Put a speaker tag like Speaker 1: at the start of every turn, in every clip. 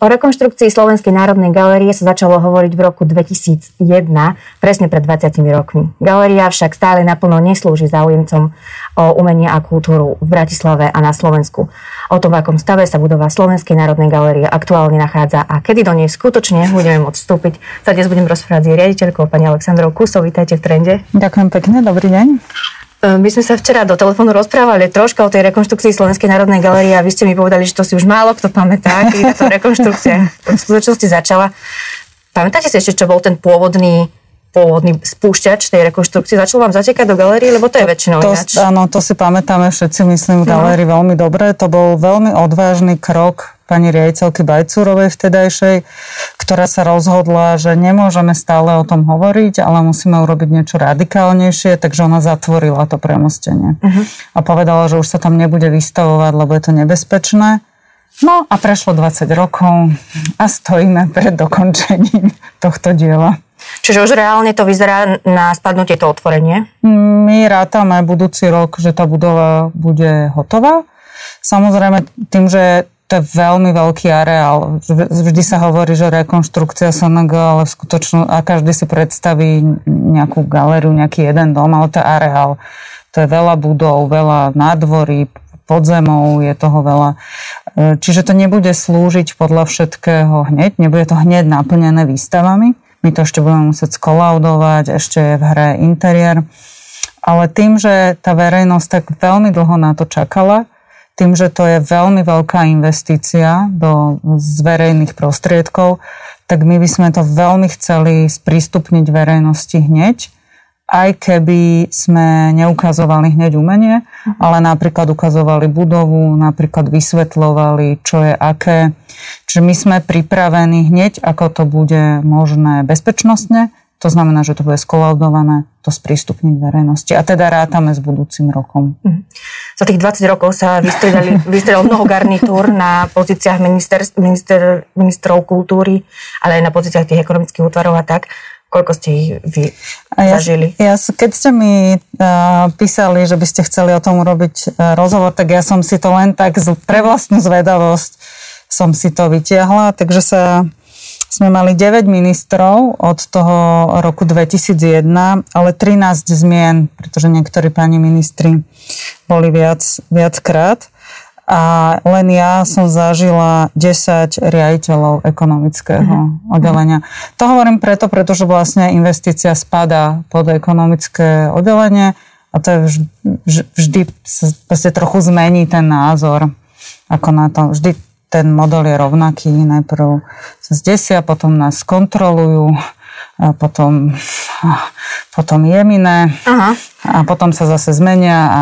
Speaker 1: O rekonštrukcii Slovenskej národnej galérie sa začalo hovoriť v roku 2001, presne pred 20 rokmi. Galéria však stále naplno neslúži záujemcom o umenie a kultúru v Bratislave a na Slovensku. O tom, v akom stave sa budova Slovenskej národnej galérie aktuálne nachádza a kedy do nej skutočne budeme môcť vstúpiť, sa dnes budem rozprávať s riaditeľkou pani Aleksandrou Kusov. Vítajte v Trende.
Speaker 2: Ďakujem pekne, dobrý deň.
Speaker 1: My sme sa včera do telefónu rozprávali troška o tej rekonštrukcii Slovenskej národnej galerie a vy ste mi povedali, že to si už málo kto pamätá, keď táto rekonštrukcia v skutočnosti začala. Pamätáte si ešte, čo bol ten pôvodný pôvodný spúšťač tej rekonštrukcie. Začal vám zatekať do galérie, lebo to je väčšinou
Speaker 2: to,
Speaker 1: ináč.
Speaker 2: Áno, to si pamätáme všetci, myslím, v galérii no. veľmi dobre. To bol veľmi odvážny krok pani riaditeľky Bajcúrovej vtedajšej, ktorá sa rozhodla, že nemôžeme stále o tom hovoriť, ale musíme urobiť niečo radikálnejšie, takže ona zatvorila to premostenie. Uh-huh. A povedala, že už sa tam nebude vystavovať, lebo je to nebezpečné. No a prešlo 20 rokov a stojíme pred dokončením tohto diela.
Speaker 1: Čiže už reálne to vyzerá na spadnutie to otvorenie?
Speaker 2: My rátame budúci rok, že tá budova bude hotová. Samozrejme, tým, že to je veľmi veľký areál. Vždy sa hovorí, že rekonštrukcia SNG, ale v a každý si predstaví nejakú galériu, nejaký jeden dom, ale to je areál. To je veľa budov, veľa nádvorí, podzemov, je toho veľa. E, čiže to nebude slúžiť podľa všetkého hneď, nebude to hneď naplnené výstavami. My to ešte budeme musieť skolaudovať, ešte je v hre interiér. Ale tým, že tá verejnosť tak veľmi dlho na to čakala, tým, že to je veľmi veľká investícia do, z verejných prostriedkov, tak my by sme to veľmi chceli sprístupniť verejnosti hneď, aj keby sme neukazovali hneď umenie, ale napríklad ukazovali budovu, napríklad vysvetľovali, čo je aké. Čiže my sme pripravení hneď, ako to bude možné bezpečnostne, to znamená, že to bude skolaudované, to sprístupniť verejnosti. A teda rátame s budúcim rokom.
Speaker 1: Mm. Za tých 20 rokov sa vystredal mnoho garnitúr na pozíciách minister, minister, ministrov kultúry, ale aj na pozíciách tých ekonomických útvarov a tak. Koľko ste ich vy ja, zažili?
Speaker 2: Ja, keď ste mi uh, písali, že by ste chceli o tom urobiť uh, rozhovor, tak ja som si to len tak z, pre vlastnú zvedavosť som si to vytiahla, takže sa sme mali 9 ministrov od toho roku 2001, ale 13 zmien, pretože niektorí pani ministri boli viac, viackrát. A len ja som zažila 10 riaditeľov ekonomického mm-hmm. oddelenia. To hovorím preto, pretože vlastne investícia spada pod ekonomické oddelenie a to je vždy, vždy sa trochu zmení ten názor ako na to. Vždy ten model je rovnaký. Najprv sa zdesia, potom nás kontrolujú, a potom, potom jemine Aha. a potom sa zase zmenia a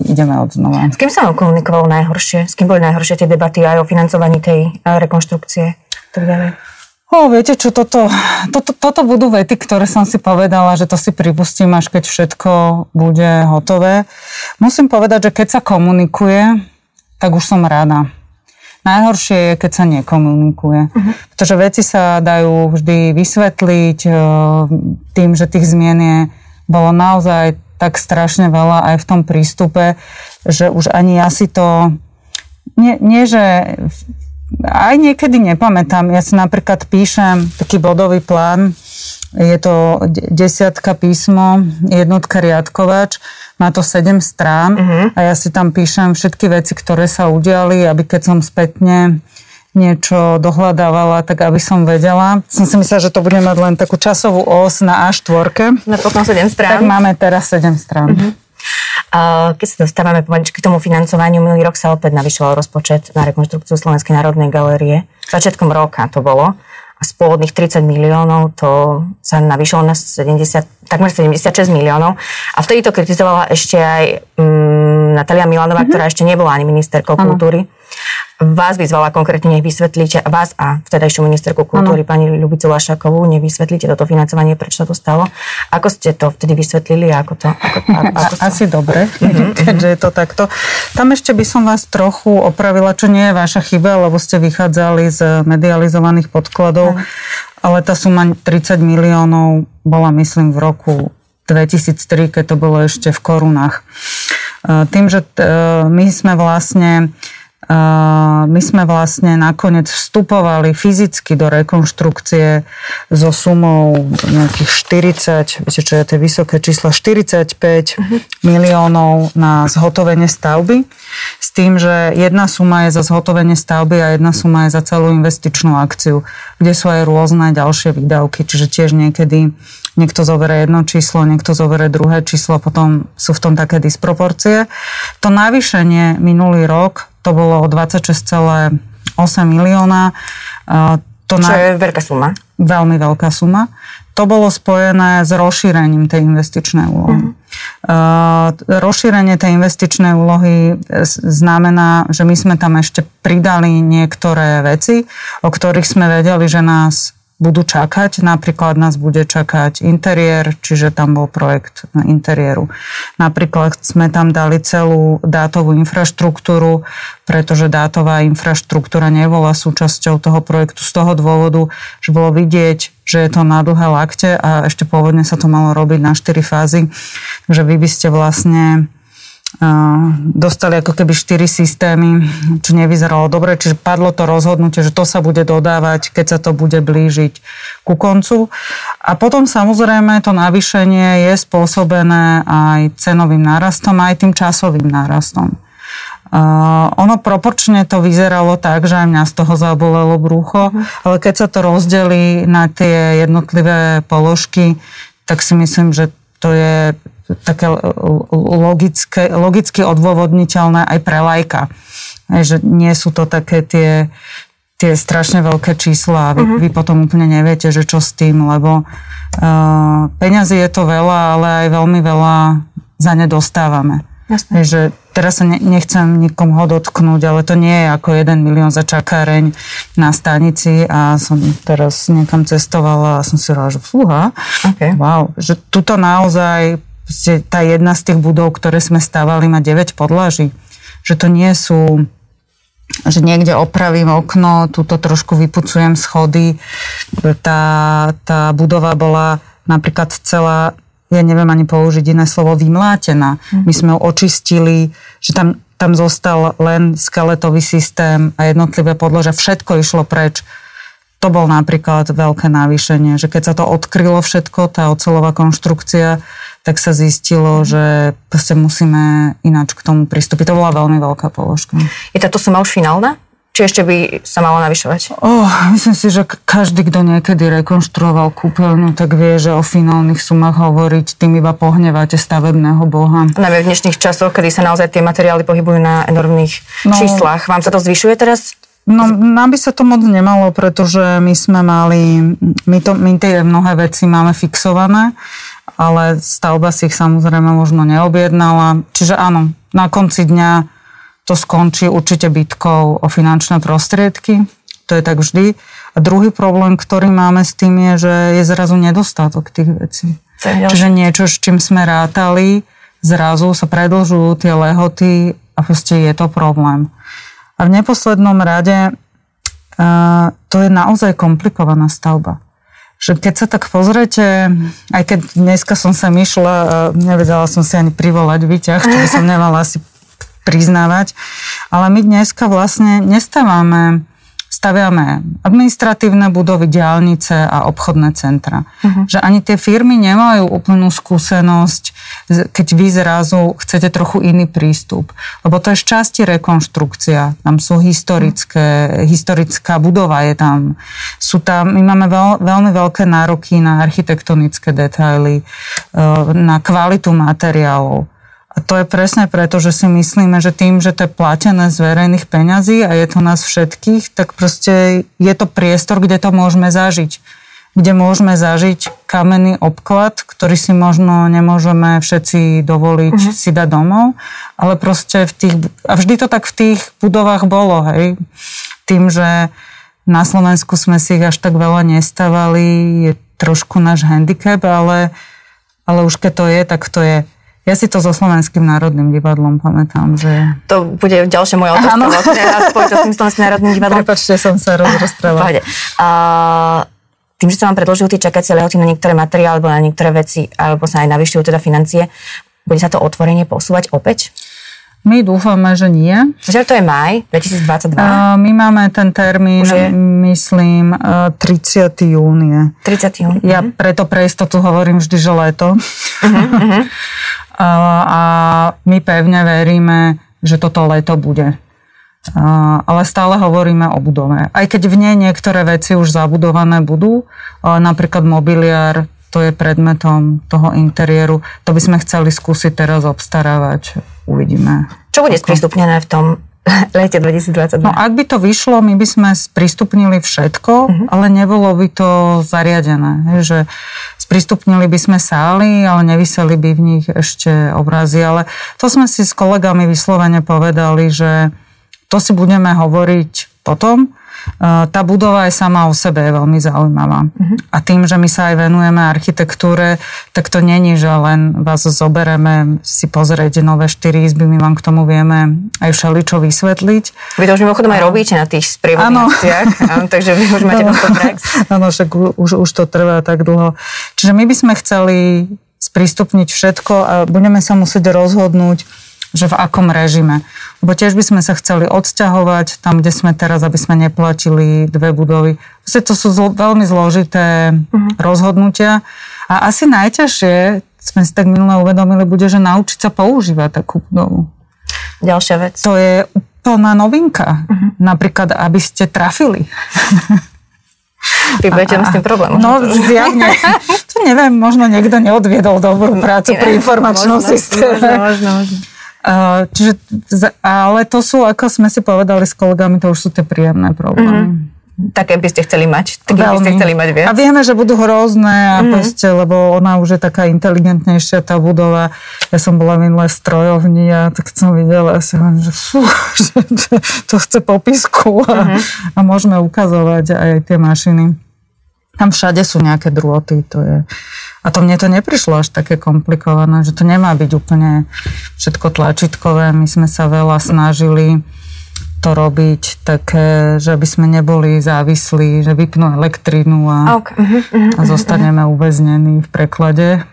Speaker 2: ideme od znova.
Speaker 1: S kým sa komunikovalo najhoršie? S kým boli najhoršie tie debaty aj o financovaní tej rekonštrukcie? Tak ďalej.
Speaker 2: O, viete čo, toto, toto, toto budú vety, ktoré som si povedala, že to si pripustím, až keď všetko bude hotové. Musím povedať, že keď sa komunikuje, tak už som rada. Najhoršie je, keď sa nekomunikuje. Uh-huh. Pretože veci sa dajú vždy vysvetliť e, tým, že tých zmien je, bolo naozaj tak strašne veľa aj v tom prístupe, že už ani ja si to... Nie, nie že aj niekedy nepamätám. Ja si napríklad píšem taký bodový plán, je to desiatka písmo, jednotka riadkovač, má to 7 strán uh-huh. a ja si tam píšem všetky veci, ktoré sa udiali, aby keď som spätne niečo dohľadávala, tak aby som vedela. Som si myslela, že to bude mať len takú časovú os na A4.
Speaker 1: Na potom 7 strán.
Speaker 2: Tak máme teraz 7 strán. Uh-huh.
Speaker 1: Keď sa dostávame pomaličky k tomu financovaniu, minulý rok sa opäť navyšoval rozpočet na rekonštrukciu Slovenskej národnej galérie. Začiatkom roka to bolo z pôvodných 30 miliónov to sa navýšilo na 70, takmer 76 miliónov. A vtedy to kritizovala ešte aj um, Natalia Milanová, mm-hmm. ktorá ešte nebola ani ministerkou ano. kultúry. Vás vyzvala konkrétne, nech vysvetlíte, vás a vtedajšiu ministerku kultúry, ano. pani Ľubicu Lašakovú, nech vysvetlíte toto financovanie, prečo sa to stalo. Ako ste to vtedy vysvetlili a ako to... Ako,
Speaker 2: ako, ako Asi dobre, mm-hmm. keďže je to takto. Tam ešte by som vás trochu opravila, čo nie je vaša chyba, lebo ste vychádzali z medializovaných podkladov, ano. ale tá suma 30 miliónov bola, myslím, v roku 2003, keď to bolo ešte v korunách. Tým, že my sme vlastne my sme vlastne nakoniec vstupovali fyzicky do rekonštrukcie so sumou nejakých 40, viete čo je tie vysoké čísla, 45 uh-huh. miliónov na zhotovenie stavby. S tým, že jedna suma je za zhotovenie stavby a jedna suma je za celú investičnú akciu, kde sú aj rôzne ďalšie výdavky, čiže tiež niekedy niekto zoberie jedno číslo, niekto zoberie druhé číslo, potom sú v tom také disproporcie. To navýšenie minulý rok to bolo 26,8 milióna.
Speaker 1: To Čo na... je veľká suma.
Speaker 2: Veľmi veľká suma. To bolo spojené s rozšírením tej investičnej úlohy. Mm-hmm. Rozšírenie tej investičnej úlohy znamená, že my sme tam ešte pridali niektoré veci, o ktorých sme vedeli, že nás budú čakať. Napríklad nás bude čakať interiér, čiže tam bol projekt na interiéru. Napríklad sme tam dali celú dátovú infraštruktúru, pretože dátová infraštruktúra nebola súčasťou toho projektu z toho dôvodu, že bolo vidieť, že je to na dlhé lakte a ešte pôvodne sa to malo robiť na 4 fázy. Takže vy by ste vlastne dostali ako keby štyri systémy, čo nevyzeralo dobre, čiže padlo to rozhodnutie, že to sa bude dodávať, keď sa to bude blížiť ku koncu. A potom samozrejme to navýšenie je spôsobené aj cenovým nárastom, aj tým časovým nárastom. Uh, ono proporčne to vyzeralo tak, že aj mňa z toho zabolelo brucho, ale keď sa to rozdelí na tie jednotlivé položky, tak si myslím, že to je také logické, logicky odôvodniteľné aj pre lajka. Že nie sú to také tie, tie strašne veľké čísla a vy, uh-huh. vy potom úplne neviete, že čo s tým, lebo uh, peňazí je to veľa, ale aj veľmi veľa za ne dostávame. Jasne. Že teraz sa ne, nechcem nikomu dotknúť, ale to nie je ako jeden milión za čakáreň na stanici a som teraz niekam cestovala a som si hovorila, že fúha, okay. wow, že tuto naozaj tá jedna z tých budov, ktoré sme stávali, má 9 podlaží. Že to nie sú že niekde opravím okno, tuto trošku vypucujem schody. Tá, tá budova bola napríklad celá, ja neviem ani použiť iné slovo, vymlátená. My sme ju očistili, že tam, tam zostal len skeletový systém a jednotlivé podložia. Všetko išlo preč. To bol napríklad veľké navýšenie, že keď sa to odkrylo všetko, tá ocelová konštrukcia, tak sa zistilo, že proste musíme ináč k tomu pristúpiť. To bola veľmi veľká položka.
Speaker 1: Je táto suma už finálna? Či ešte by sa malo navyšovať?
Speaker 2: Oh, myslím si, že každý, kto niekedy rekonštruoval kúpeľňu, tak vie, že o finálnych sumách hovoriť, tým iba pohnevate stavebného boha.
Speaker 1: Najmä v dnešných časoch, kedy sa naozaj tie materiály pohybujú na enormných no, číslach. Vám sa to zvyšuje teraz?
Speaker 2: No, nám by sa to moc nemalo, pretože my sme mali, my, to, my tie mnohé veci máme fixované ale stavba si ich samozrejme možno neobjednala. Čiže áno, na konci dňa to skončí určite bitkou o finančné prostriedky. To je tak vždy. A druhý problém, ktorý máme s tým je, že je zrazu nedostatok tých vecí. Čiže niečo, s čím sme rátali, zrazu sa predlžujú tie lehoty a proste je to problém. A v neposlednom rade uh, to je naozaj komplikovaná stavba. Že keď sa tak pozrete, aj keď dneska som sa myšla, nevedela som si ani privolať výťah, čo by som nemala asi priznávať, ale my dneska vlastne nestávame staviame administratívne budovy, diálnice a obchodné centra. Uh-huh. Že ani tie firmy nemajú úplnú skúsenosť, keď vy zrazu chcete trochu iný prístup. Lebo to je z časti rekonštrukcia. Tam sú historické, historická budova je tam. Sú tam, my máme veľ, veľmi veľké nároky na architektonické detaily, eh, na kvalitu materiálov. A to je presne preto, že si myslíme, že tým, že to je platené z verejných peňazí a je to nás všetkých, tak proste je to priestor, kde to môžeme zažiť. Kde môžeme zažiť kamenný obklad, ktorý si možno nemôžeme všetci dovoliť uh-huh. si dať domov, ale proste v tých, a vždy to tak v tých budovách bolo, hej. Tým, že na Slovensku sme si ich až tak veľa nestávali, je trošku náš handicap, ale, ale už keď to je, tak to je. Ja si to so Slovenským národným divadlom pamätám, že...
Speaker 1: To bude ďalšia moja otázka Áno. vlastne, a spojito s tým Slovenským národným divadlom.
Speaker 2: Prepačte, som sa rozprával.
Speaker 1: A tým, že sa vám predložujú tie čakacie lehoty na niektoré materiály alebo na niektoré veci, alebo sa aj navyšujú teda financie, bude sa to otvorenie posúvať opäť?
Speaker 2: My dúfame, že nie.
Speaker 1: Že to je maj 2022? Uh,
Speaker 2: my máme ten termín, myslím, 30. júnie.
Speaker 1: 30. júnie.
Speaker 2: Ja uh-huh. preto pre istotu hovorím vždy, že leto. Uh-huh, uh-huh. A my pevne veríme, že toto leto bude. Ale stále hovoríme o budove. Aj keď v nej niektoré veci už zabudované budú, napríklad mobiliár, to je predmetom toho interiéru, to by sme chceli skúsiť teraz obstarávať uvidíme.
Speaker 1: Čo bude sprístupnené v tom lete 2022?
Speaker 2: No ak by to vyšlo, my by sme sprístupnili všetko, uh-huh. ale nebolo by to zariadené. Že sprístupnili by sme sály, ale nevyseli by v nich ešte obrazy. Ale to sme si s kolegami vyslovene povedali, že to si budeme hovoriť potom, tá budova aj sama o sebe je veľmi zaujímavá. Uh-huh. A tým, že my sa aj venujeme architektúre, tak to není, že len vás zobereme si pozrieť nové štyri izby, my vám k tomu vieme aj všeličo vysvetliť.
Speaker 1: Vy to už mimochodom aj robíte na tých sprievodných akciách, takže vy už máte
Speaker 2: tento prax. Áno, však už, už to trvá tak dlho. Čiže my by sme chceli sprístupniť všetko a budeme sa musieť rozhodnúť, že v akom režime. Lebo tiež by sme sa chceli odsťahovať tam, kde sme teraz, aby sme neplatili dve budovy. Proste to sú zlo, veľmi zložité uh-huh. rozhodnutia. A asi najťažšie, sme si tak minule uvedomili, bude, že naučiť sa používať takú budovu.
Speaker 1: Ďalšia vec.
Speaker 2: To je úplná novinka. Uh-huh. Napríklad, aby ste trafili.
Speaker 1: Vy budete s tým problém.
Speaker 2: No, zjavne. To neviem, možno niekto neodviedol dobrú prácu pri informačnom systéme. Možno, možno, možno. Čiže, ale to sú, ako sme si povedali s kolegami, to už sú tie príjemné problémy. Mm-hmm.
Speaker 1: Také by ste chceli mať? Také by ste chceli mať viac?
Speaker 2: A vieme, že budú hrozné, a mm-hmm. proste, lebo ona už je taká inteligentnejšia, tá budova. Ja som bola minulé v strojovni a tak som videla, ja si hovorím, že fú, že to chce popisku a, mm-hmm. a môžeme ukazovať aj tie mašiny. Tam všade sú nejaké drôty, to je... A to mne to neprišlo až také komplikované, že to nemá byť úplne všetko tlačítkové. My sme sa veľa snažili to robiť také, že by sme neboli závislí, že vypnú elektrínu a, okay. uh-huh, uh-huh, a zostaneme uväznení v preklade.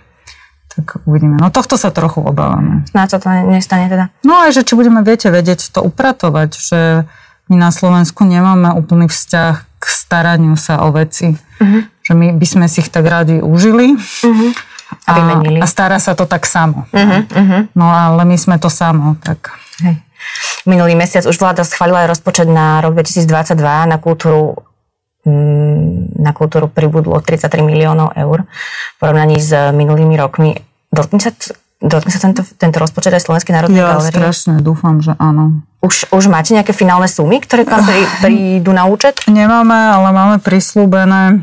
Speaker 2: Tak uvidíme. No tohto sa trochu obávame.
Speaker 1: Na co to nestane teda?
Speaker 2: No aj, že či budeme, viete, vedieť to upratovať, že my na Slovensku nemáme úplný vzťah k staraniu sa o veci. Uh-huh. Že my by sme si ich tak radi užili. Uh-huh. A, a stará sa to tak samo. Uh-huh. Uh-huh. No ale my sme to samo. Tak. Hej.
Speaker 1: Minulý mesiac už vláda schválila aj rozpočet na rok 2022 na kultúru mm, na kultúru pribudlo 33 miliónov eur v porovnaní s minulými rokmi. Dotkne sa Dotkne sa tento, tento rozpočet aj Slovenskej národnej
Speaker 2: ja
Speaker 1: galerie?
Speaker 2: Strašne dúfam, že áno.
Speaker 1: Už, už máte nejaké finálne sumy, ktoré tam prí, prídu na účet?
Speaker 2: Nemáme, ale máme prislúbené.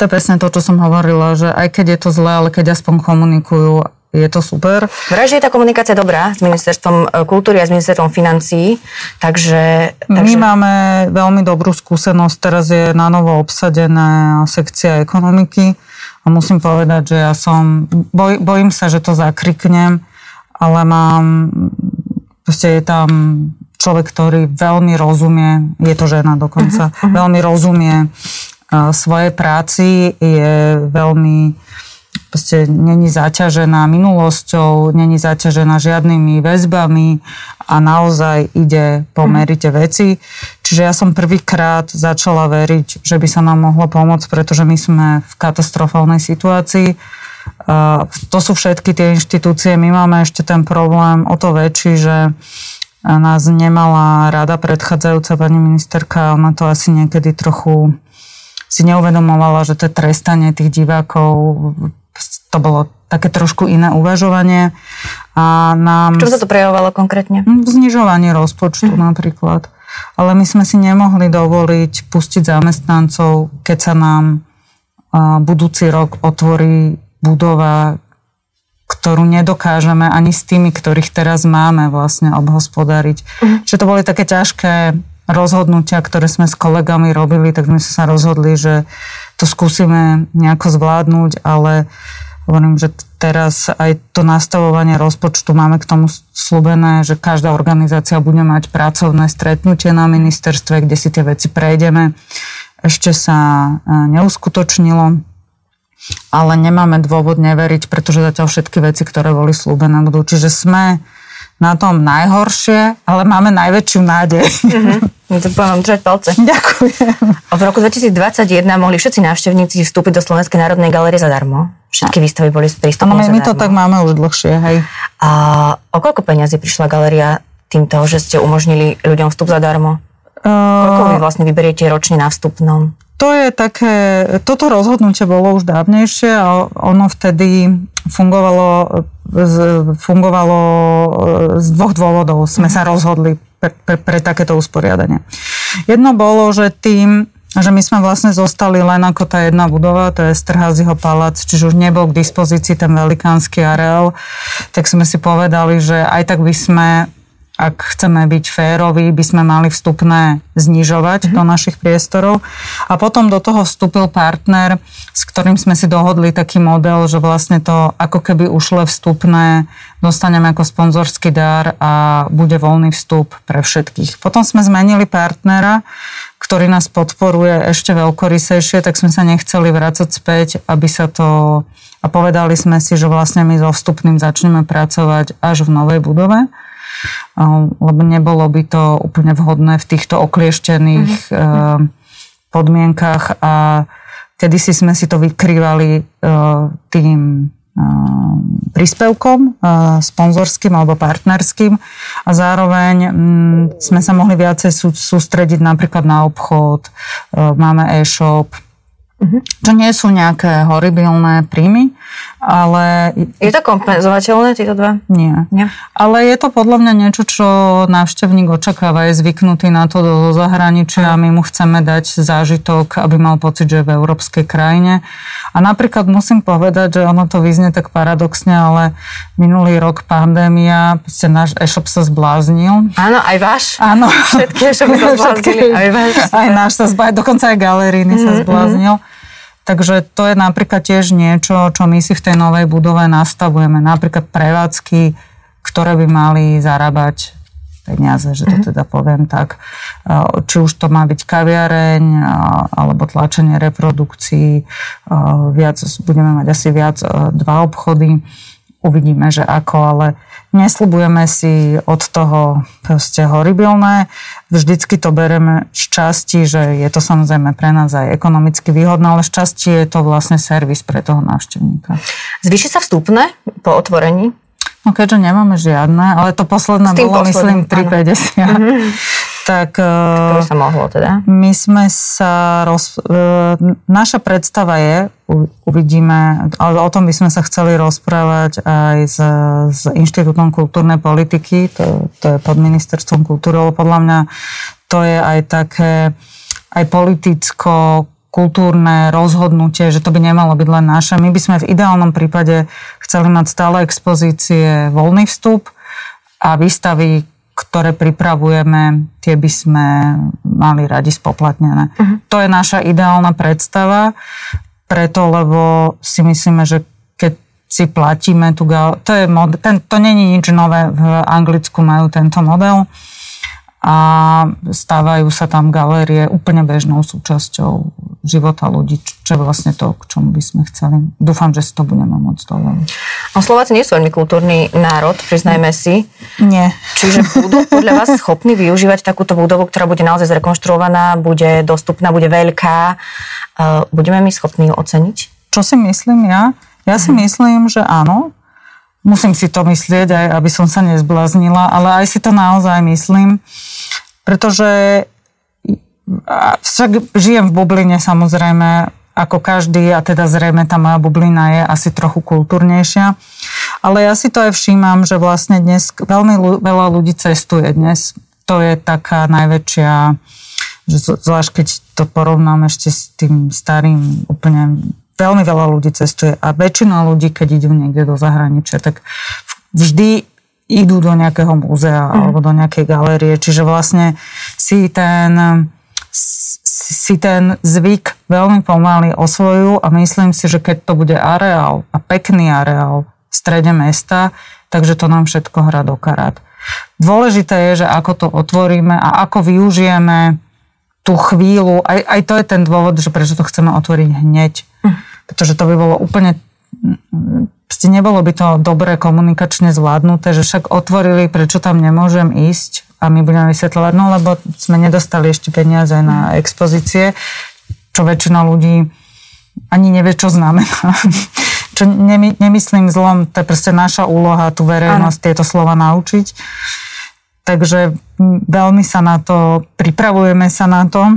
Speaker 2: To je presne to, čo som hovorila, že aj keď je to zlé, ale keď aspoň komunikujú, je to super.
Speaker 1: Vraj, že je tá komunikácia dobrá s ministerstvom e, kultúry a s ministerstvom financií, takže,
Speaker 2: takže... My máme veľmi dobrú skúsenosť, teraz je na novo obsadená sekcia ekonomiky a musím povedať, že ja som, boj, bojím sa, že to zakriknem, ale mám, proste je tam človek, ktorý veľmi rozumie, je to žena dokonca, uh-huh, uh-huh. veľmi rozumie uh, svojej práci, je veľmi proste není zaťažená minulosťou, není zaťažená žiadnymi väzbami a naozaj ide po mhm. merite veci. Čiže ja som prvýkrát začala veriť, že by sa nám mohlo pomôcť, pretože my sme v katastrofálnej situácii. To sú všetky tie inštitúcie. My máme ešte ten problém o to väčší, že nás nemala rada predchádzajúca pani ministerka, ona to asi niekedy trochu si neuvedomovala, že to je trestanie tých divákov to bolo také trošku iné uvažovanie. A nám...
Speaker 1: Čo sa to prejavovalo konkrétne?
Speaker 2: Hm, znižovanie rozpočtu mm. napríklad. Ale my sme si nemohli dovoliť pustiť zamestnancov, keď sa nám budúci rok otvorí budova, ktorú nedokážeme ani s tými, ktorých teraz máme vlastne obhospodariť. Mm. Čiže to boli také ťažké rozhodnutia, ktoré sme s kolegami robili, tak sme sa rozhodli, že to skúsime nejako zvládnuť, ale hovorím, že teraz aj to nastavovanie rozpočtu máme k tomu slúbené, že každá organizácia bude mať pracovné stretnutie na ministerstve, kde si tie veci prejdeme. Ešte sa e, neuskutočnilo, ale nemáme dôvod neveriť, pretože zatiaľ všetky veci, ktoré boli slúbené, budú. Čiže sme na tom najhoršie, ale máme najväčšiu nádej.
Speaker 1: Mm-hmm. To poviem vám držať palce.
Speaker 2: Ďakujem.
Speaker 1: A v roku 2021 mohli všetci návštevníci vstúpiť do Slovenskej národnej galerie zadarmo. Všetky výstavy boli prístupné
Speaker 2: zadarmo. my to tak máme už dlhšie, hej.
Speaker 1: A o koľko peniazy prišla galéria týmto, že ste umožnili ľuďom vstup zadarmo? Uh, koľko vy vlastne vyberiete ročne na vstupnom?
Speaker 2: To je také, toto rozhodnutie bolo už dávnejšie a ono vtedy fungovalo, fungovalo e, z dvoch dôvodov. Sme sa rozhodli pre, pre, pre takéto usporiadanie. Jedno bolo, že tým, že my sme vlastne zostali len ako tá jedna budova, to je Strházyho palác, čiže už nebol k dispozícii ten velikánsky areál, tak sme si povedali, že aj tak by sme ak chceme byť féroví, by sme mali vstupné znižovať mm-hmm. do našich priestorov. A potom do toho vstúpil partner, s ktorým sme si dohodli taký model, že vlastne to ako keby ušle vstupné dostaneme ako sponzorský dar a bude voľný vstup pre všetkých. Potom sme zmenili partnera, ktorý nás podporuje ešte veľkorysejšie, tak sme sa nechceli vrácať späť, aby sa to... A povedali sme si, že vlastne my so vstupným začneme pracovať až v novej budove lebo nebolo by to úplne vhodné v týchto oklieštených mm-hmm. podmienkach a kedysi sme si to vykrývali tým príspevkom sponzorským alebo partnerským a zároveň mm, sme sa mohli viacej sústrediť napríklad na obchod, máme e-shop, Uh-huh. Čo nie sú nejaké horibilné príjmy, ale...
Speaker 1: Je to kompenzovateľné, tieto dva?
Speaker 2: Nie. Nie. Ale je to podľa mňa niečo, čo návštevník očakáva, je zvyknutý na to do zahraničia a my mu chceme dať zážitok, aby mal pocit, že je v európskej krajine. A napríklad musím povedať, že ono to vyznie tak paradoxne, ale minulý rok pandémia, náš e-shop sa zbláznil.
Speaker 1: Áno, aj váš?
Speaker 2: Áno.
Speaker 1: Všetky e-shopy sa zbláznili, aj váš.
Speaker 2: Aj náš sa zbláznil, dokonca aj galeríny mm-hmm. sa mhm, zbláznil. Takže to je napríklad tiež niečo, čo my si v tej novej budove nastavujeme. Napríklad prevádzky, ktoré by mali zarábať peniaze, že to mhm. teda poviem tak. Či už to má byť kaviareň, alebo tlačenie reprodukcií, viac, budeme mať asi viac dva obchody. Uvidíme, že ako, ale Neslubujeme si od toho proste horibilné. Vždycky to bereme z časti, že je to samozrejme pre nás aj ekonomicky výhodné, ale z časti je to vlastne servis pre toho návštevníka.
Speaker 1: Zvýši sa vstupné po otvorení?
Speaker 2: No keďže nemáme žiadne, ale to posledné bolo, myslím, 3,50. Mm-hmm. Tak,
Speaker 1: to sa mohlo teda.
Speaker 2: My sme sa roz... E, naša predstava je, uvidíme, ale o tom by sme sa chceli rozprávať aj s, s Inštitútom kultúrnej politiky, to, to je pod ministerstvom kultúry, ale podľa mňa to je aj také aj politicko kultúrne rozhodnutie, že to by nemalo byť len naše. My by sme v ideálnom prípade chceli mať stále expozície voľný vstup a výstavy, ktoré pripravujeme, tie by sme mali radi spoplatnené. Uh-huh. To je naša ideálna predstava, preto, lebo si myslíme, že keď si platíme tú gal- to je mod- ten, to není nič nové, v Anglicku majú tento model a stávajú sa tam galérie úplne bežnou súčasťou života ľudí, čo je vlastne to, k čomu by sme chceli. Dúfam, že si to budeme môcť dovoliť.
Speaker 1: No Slováci nie sú veľmi kultúrny národ, priznajme si.
Speaker 2: Nie.
Speaker 1: Čiže budú podľa vás schopní využívať takúto budovu, ktorá bude naozaj zrekonštruovaná, bude dostupná, bude veľká. Budeme my schopní ju oceniť?
Speaker 2: Čo si myslím ja? Ja si mhm. myslím, že áno. Musím si to myslieť, aj aby som sa nezblaznila, ale aj si to naozaj myslím, pretože však žijem v bubline samozrejme, ako každý, a teda zrejme tá moja bublina je asi trochu kultúrnejšia. Ale ja si to aj všímam, že vlastne dnes veľmi veľa ľudí cestuje dnes. To je taká najväčšia, že zvlášť keď to porovnám ešte s tým starým úplne veľmi veľa ľudí cestuje a väčšina ľudí, keď idú niekde do zahraničia, tak vždy idú do nejakého múzea mm. alebo do nejakej galérie. Čiže vlastne si ten, si ten zvyk veľmi pomaly osvojujú a myslím si, že keď to bude areál a pekný areál v strede mesta, takže to nám všetko hrá do karát. Dôležité je, že ako to otvoríme a ako využijeme tú chvíľu, aj, aj to je ten dôvod, že prečo to chceme otvoriť hneď. Hm. Pretože to by bolo úplne Proste nebolo by to dobre komunikačne zvládnuté, že však otvorili, prečo tam nemôžem ísť a my budeme vysvetľovať, no lebo sme nedostali ešte peniaze na expozície, čo väčšina ľudí ani nevie, čo znamená. čo nemy, nemyslím zlom, to je proste naša úloha, tú verejnosť, ano. tieto slova naučiť. Takže veľmi sa na to, pripravujeme sa na to.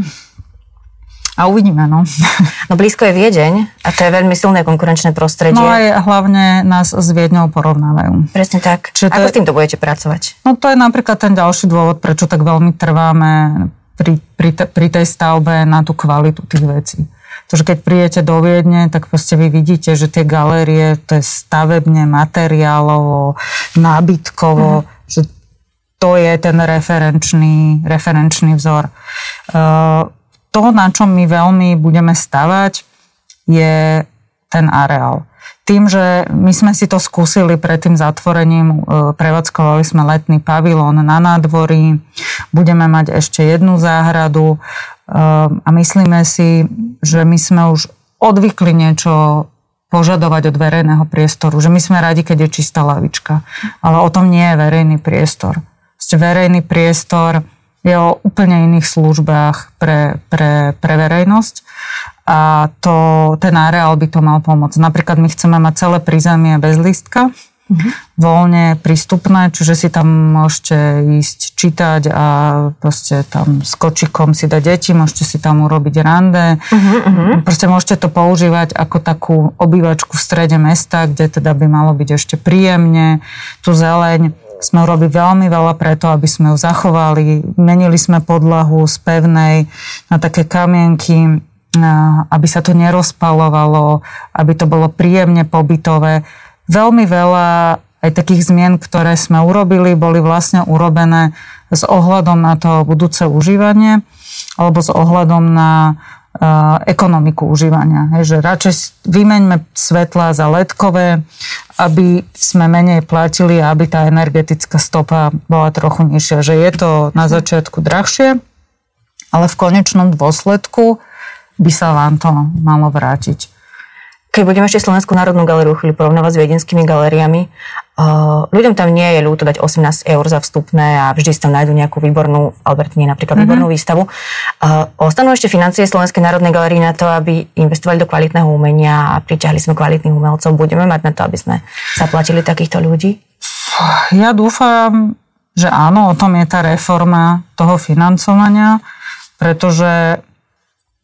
Speaker 2: A uvidíme, no.
Speaker 1: No blízko je Viedeň a to je veľmi silné konkurenčné prostredie. No
Speaker 2: aj hlavne nás s Viedňou porovnávajú.
Speaker 1: Presne tak. Čiže Ako je, s týmto budete pracovať?
Speaker 2: No to je napríklad ten ďalší dôvod, prečo tak veľmi trváme pri, pri, te, pri tej stavbe na tú kvalitu tých vecí. Pretože keď príjete do Viedne, tak proste vy vidíte, že tie galérie, to je stavebne, materiálovo, nábytkovo, mm. že to je ten referenčný, referenčný vzor. Uh, to, na čom my veľmi budeme stavať, je ten areál. Tým, že my sme si to skúsili pred tým zatvorením, e, prevádzkovali sme letný pavilón na nádvorí, budeme mať ešte jednu záhradu e, a myslíme si, že my sme už odvykli niečo požadovať od verejného priestoru, že my sme radi, keď je čistá lavička, ale o tom nie je verejný priestor. Verejný priestor je o úplne iných službách pre, pre, pre verejnosť a to, ten areál by to mal pomôcť. Napríklad my chceme mať celé prízemie bez lístka, mm-hmm. voľne prístupné, čiže si tam môžete ísť čítať a proste tam s kočikom si dať deti, môžete si tam urobiť rande. Mm-hmm. Proste môžete to používať ako takú obývačku v strede mesta, kde teda by malo byť ešte príjemne, tú zeleň sme urobili veľmi veľa preto, aby sme ju zachovali. Menili sme podlahu z pevnej na také kamienky, aby sa to nerozpalovalo, aby to bolo príjemne pobytové. Veľmi veľa aj takých zmien, ktoré sme urobili, boli vlastne urobené s ohľadom na to budúce užívanie alebo s ohľadom na ekonomiku užívania. Hej, že radšej vymeňme svetla za ledkové, aby sme menej platili a aby tá energetická stopa bola trochu nižšia. Že je to na začiatku drahšie, ale v konečnom dôsledku by sa vám to malo vrátiť.
Speaker 1: Keď budeme ešte Slovenskú národnú galériu chvíľu porovnávať s viedenskými galériami, ľuďom tam nie je ľúto dať 18 eur za vstupné a vždy si tam nájdú nejakú výbornú, v Albertine napríklad mm-hmm. výbornú výstavu. Ostanú ešte financie Slovenskej národnej galérie na to, aby investovali do kvalitného umenia a priťahli sme kvalitných umelcov. Budeme mať na to, aby sme zaplatili takýchto ľudí?
Speaker 2: Ja dúfam, že áno, o tom je tá reforma toho financovania, pretože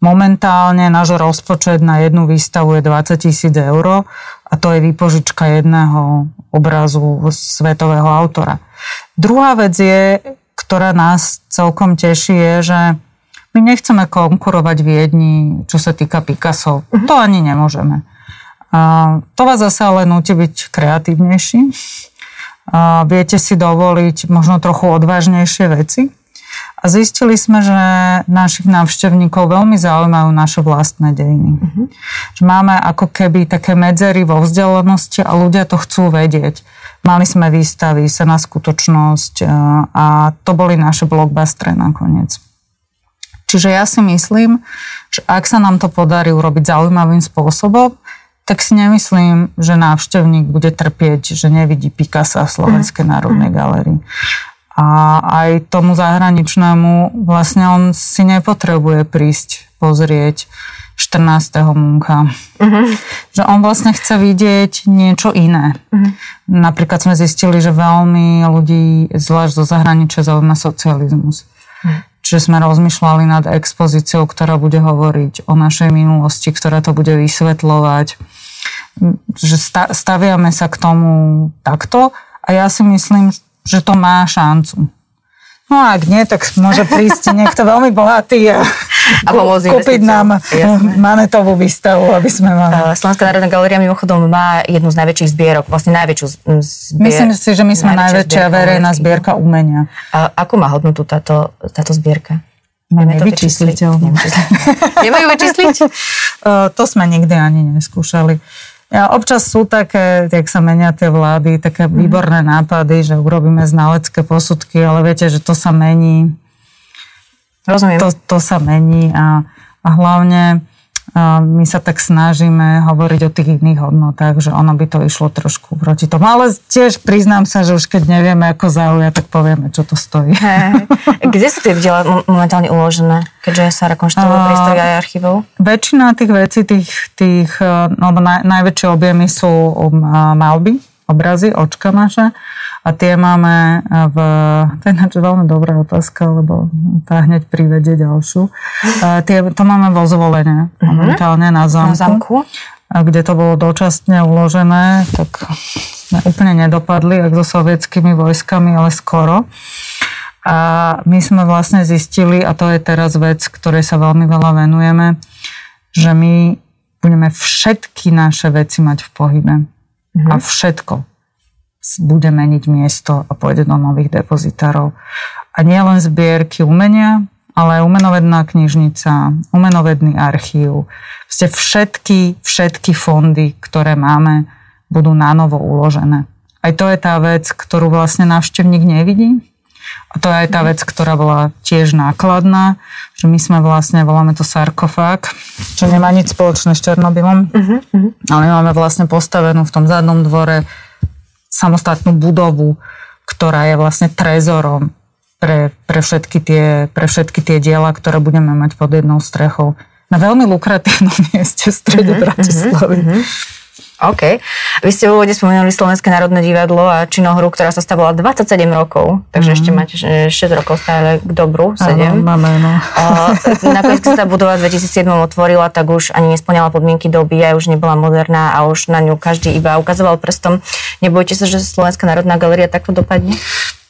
Speaker 2: Momentálne náš rozpočet na jednu výstavu je 20 tisíc eur a to je výpožička jedného obrazu svetového autora. Druhá vec je, ktorá nás celkom teší, je, že my nechceme konkurovať Viedni, čo sa týka Picasso. Uh-huh. To ani nemôžeme. A to vás zase ale nutí byť kreatívnejší. A viete si dovoliť možno trochu odvážnejšie veci. A zistili sme, že našich návštevníkov veľmi zaujímajú naše vlastné dejiny. Uh-huh. Že máme ako keby také medzery vo vzdelanosti a ľudia to chcú vedieť. Mali sme výstavy, sa na skutočnosť e, a to boli naše blockbustery nakoniec. Čiže ja si myslím, že ak sa nám to podarí urobiť zaujímavým spôsobom, tak si nemyslím, že návštevník bude trpieť, že nevidí Picasso v Slovenskej mhm. národnej galerii. A aj tomu zahraničnému vlastne on si nepotrebuje prísť pozrieť 14. Munka. Uh-huh. Že on vlastne chce vidieť niečo iné. Uh-huh. Napríklad sme zistili, že veľmi ľudí, zvlášť zo zahraničia, zaujíma socializmus. Uh-huh. Čiže sme rozmýšľali nad expozíciou, ktorá bude hovoriť o našej minulosti, ktorá to bude vysvetľovať. Že staviame sa k tomu takto a ja si myslím, že to má šancu. No a ak nie, tak môže prísť niekto veľmi bohatý a, a kúpiť nám Jasne. manetovú výstavu, aby sme mali.
Speaker 1: Slovenská národná galéria mimochodom má jednu z najväčších zbierok, vlastne najväčšiu zbier...
Speaker 2: Myslím si, že my sme najväčšia verejná zbierka umenia.
Speaker 1: A ako má hodnotu táto, táto zbierka?
Speaker 2: Máme nevyčísliteľnú.
Speaker 1: Nemajú vyčísliť?
Speaker 2: to sme nikdy ani neskúšali. Občas sú také, jak sa menia tie vlády, také mm. výborné nápady, že urobíme znalecké posudky, ale viete, že to sa mení.
Speaker 1: Rozumiem.
Speaker 2: To, to sa mení a, a hlavne my sa tak snažíme hovoriť o tých iných hodnotách, že ono by to išlo trošku proti tomu. Ale tiež priznám sa, že už keď nevieme, ako zaujať, tak povieme, čo to stojí.
Speaker 1: Hey, kde sú tie diela momentálne uložené, keďže sa rekonštruujú priestory aj archívov?
Speaker 2: Väčšina tých vecí, tých, tých no, naj, najväčšie objemy sú um, malby, obrazy, očka naše a tie máme v... To je ináč veľmi dobrá otázka, lebo tá hneď privedie ďalšiu. A tie, to máme vo zvolenie mhm. momentálne na zamku. Na zamku? A kde to bolo dočasne uložené, tak sme úplne nedopadli, ak so sovietskými vojskami, ale skoro. A my sme vlastne zistili, a to je teraz vec, ktorej sa veľmi veľa venujeme, že my budeme všetky naše veci mať v pohybe. Mm-hmm. A všetko bude meniť miesto a pôjde do nových depozitárov. A nie len zbierky umenia, ale aj umenovedná knižnica, umenovedný archív. Ste všetky, všetky fondy, ktoré máme, budú nánovo uložené. Aj to je tá vec, ktorú vlastne návštevník nevidí. A to je aj tá vec, ktorá bola tiež nákladná, že my sme vlastne, voláme to sarkofág, čo nemá nič spoločné s Černobylom, uh-huh. ale máme vlastne postavenú v tom zadnom dvore samostatnú budovu, ktorá je vlastne trezorom pre, pre, všetky tie, pre všetky tie diela, ktoré budeme mať pod jednou strechou. Na veľmi lukratívnom mieste v strede uh-huh, Bratislavy. Uh-huh.
Speaker 1: OK. Vy ste v úvode spomenuli Slovenské národné divadlo a činohru, ktorá sa stavovala 27 rokov, takže mm. ešte máte 6 rokov stále k dobru, 7.
Speaker 2: Áno, máme, no.
Speaker 1: nakoniec, keď sa tá budova v 2007 otvorila, tak už ani nesplňala podmienky doby, aj už nebola moderná a už na ňu každý iba ukazoval prstom. Nebojte sa, že Slovenská národná galeria takto dopadne?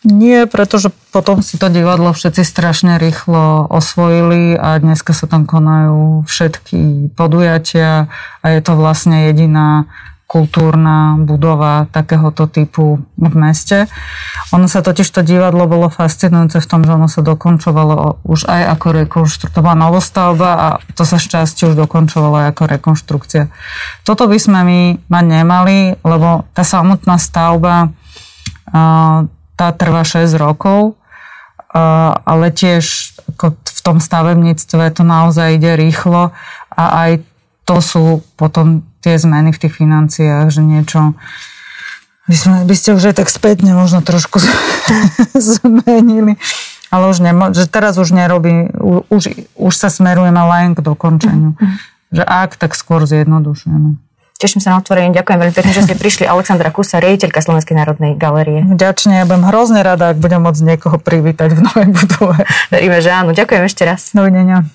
Speaker 2: Nie, pretože potom si to divadlo všetci strašne rýchlo osvojili a dneska sa tam konajú všetky podujatia a je to vlastne jediná kultúrna budova takéhoto typu v meste. Ono sa totiž to divadlo bolo fascinujúce v tom, že ono sa dokončovalo už aj ako rekonštruktovaná novostavba a to sa šťastie už dokončovalo aj ako rekonštrukcia. Toto by sme my mať nemali, lebo tá samotná stavba tá trvá 6 rokov, ale tiež ako v tom stavebníctve to naozaj ide rýchlo a aj to sú potom tie zmeny v tých financiách, že niečo by, sme, by ste už aj tak spätne možno trošku zmenili. Ale už nemo, že teraz už nerobí, už, už sa smerujeme len k dokončeniu. Mm-hmm. Že ak, tak skôr zjednodušujeme.
Speaker 1: Teším sa na otvorenie. Ďakujem veľmi pekne, že ste prišli. Alexandra Kusa, riaditeľka Slovenskej národnej galerie.
Speaker 2: Ďačne, ja budem hrozne rada, ak budem môcť niekoho privítať v novej budove.
Speaker 1: Veríme, že áno. Ďakujem ešte raz.
Speaker 2: Dovidenia.